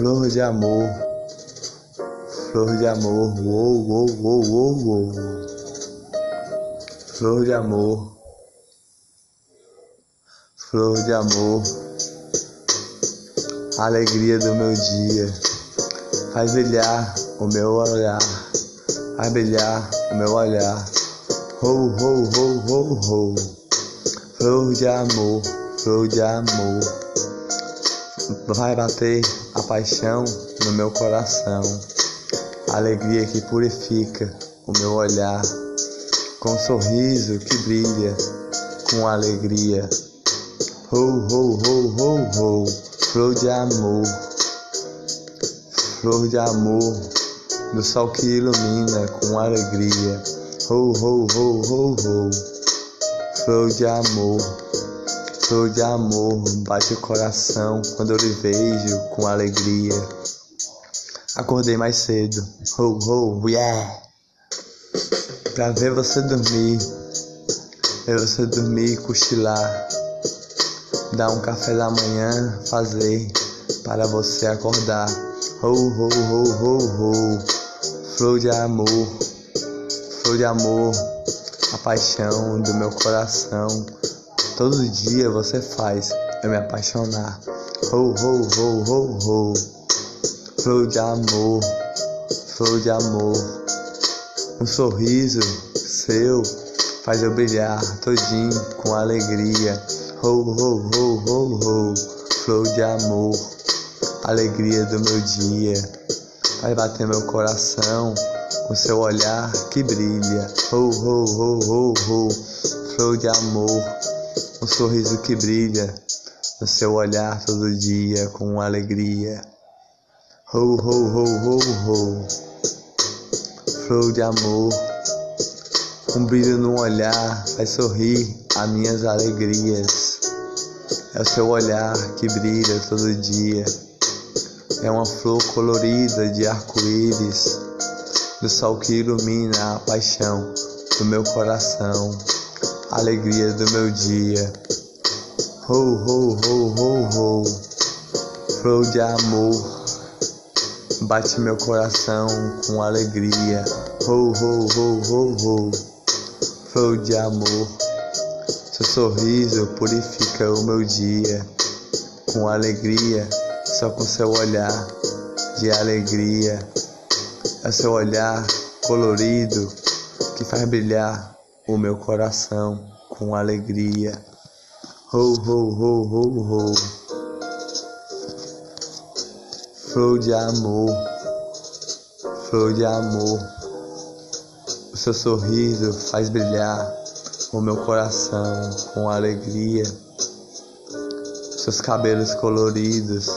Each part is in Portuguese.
Flor de amor, flor de amor, uou, uou, uou, uou, uou. Flor de amor, flor de amor, alegria do meu dia, faz brilhar o meu olhar, faz brilhar o meu olhar. Rou, rou, rou, rou, rou, flor de amor, flor de amor, vai bater a paixão no meu coração, a alegria que purifica o meu olhar, com um sorriso que brilha com alegria. Rou, rou, rou, rou, rou, flor de amor, flor de amor, do sol que ilumina com alegria. Rou, rou, rou, rou, rou, flor de amor. Flor de amor, bate o coração quando eu lhe vejo com alegria. Acordei mais cedo, oh, oh, yeah, pra ver você dormir, ver você dormir e cochilar, dar um café da manhã, fazer para você acordar. Oh, oh, oh, oh, oh, flor de amor, flor de amor, a paixão do meu coração. Todo dia você faz eu me apaixonar. Ho, ho, ho, ho, ho. Flor de amor, flor de amor. Um sorriso seu faz eu brilhar todinho com alegria. Ho, ho, ho, ho, ho. Flor de amor, alegria do meu dia. Vai bater meu coração com seu olhar que brilha. Ho, ho, ho, ho, ho. Flor de amor um sorriso que brilha no seu olhar todo dia com alegria. Ho, ho, ho, ho, ho, flor de amor, um brilho no olhar faz sorrir as minhas alegrias. É o seu olhar que brilha todo dia. É uma flor colorida de arco-íris, do sol que ilumina a paixão do meu coração alegria do meu dia. Ho, ho, ho, ho, ho, flor de amor, bate meu coração com alegria. Ho, ho, ho, ho, ho, flor de amor, seu sorriso purifica o meu dia com alegria, só com seu olhar de alegria. É seu olhar colorido que faz brilhar o meu coração com alegria. Ho, ho, ho, ho, ho. Flor de amor, flor de amor. O seu sorriso faz brilhar o meu coração com alegria. Seus cabelos coloridos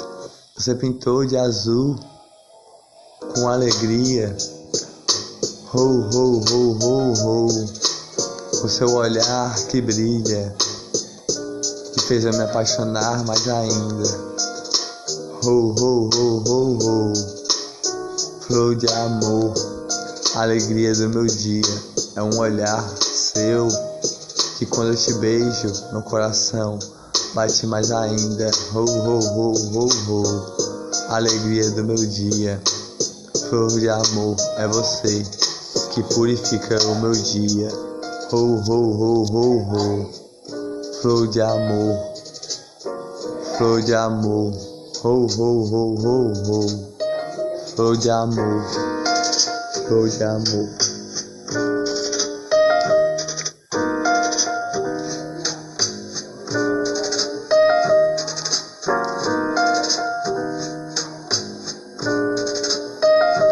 você pintou de azul com alegria. Ho, ho, ho, ho, ho o seu olhar que brilha, que fez eu me apaixonar mais ainda. Ho, ho, ho, ho, ho, flor de amor, alegria do meu dia, é um olhar seu que quando eu te beijo no coração bate mais ainda. Ho, ho, ho, ho, ho, alegria do meu dia, flor de amor, é você que purifica o meu dia ho, ho, ho, ho, ho, flor de amor, flor de amor, ho, ho, ho, ho, ho, flor de amor, flor de amor.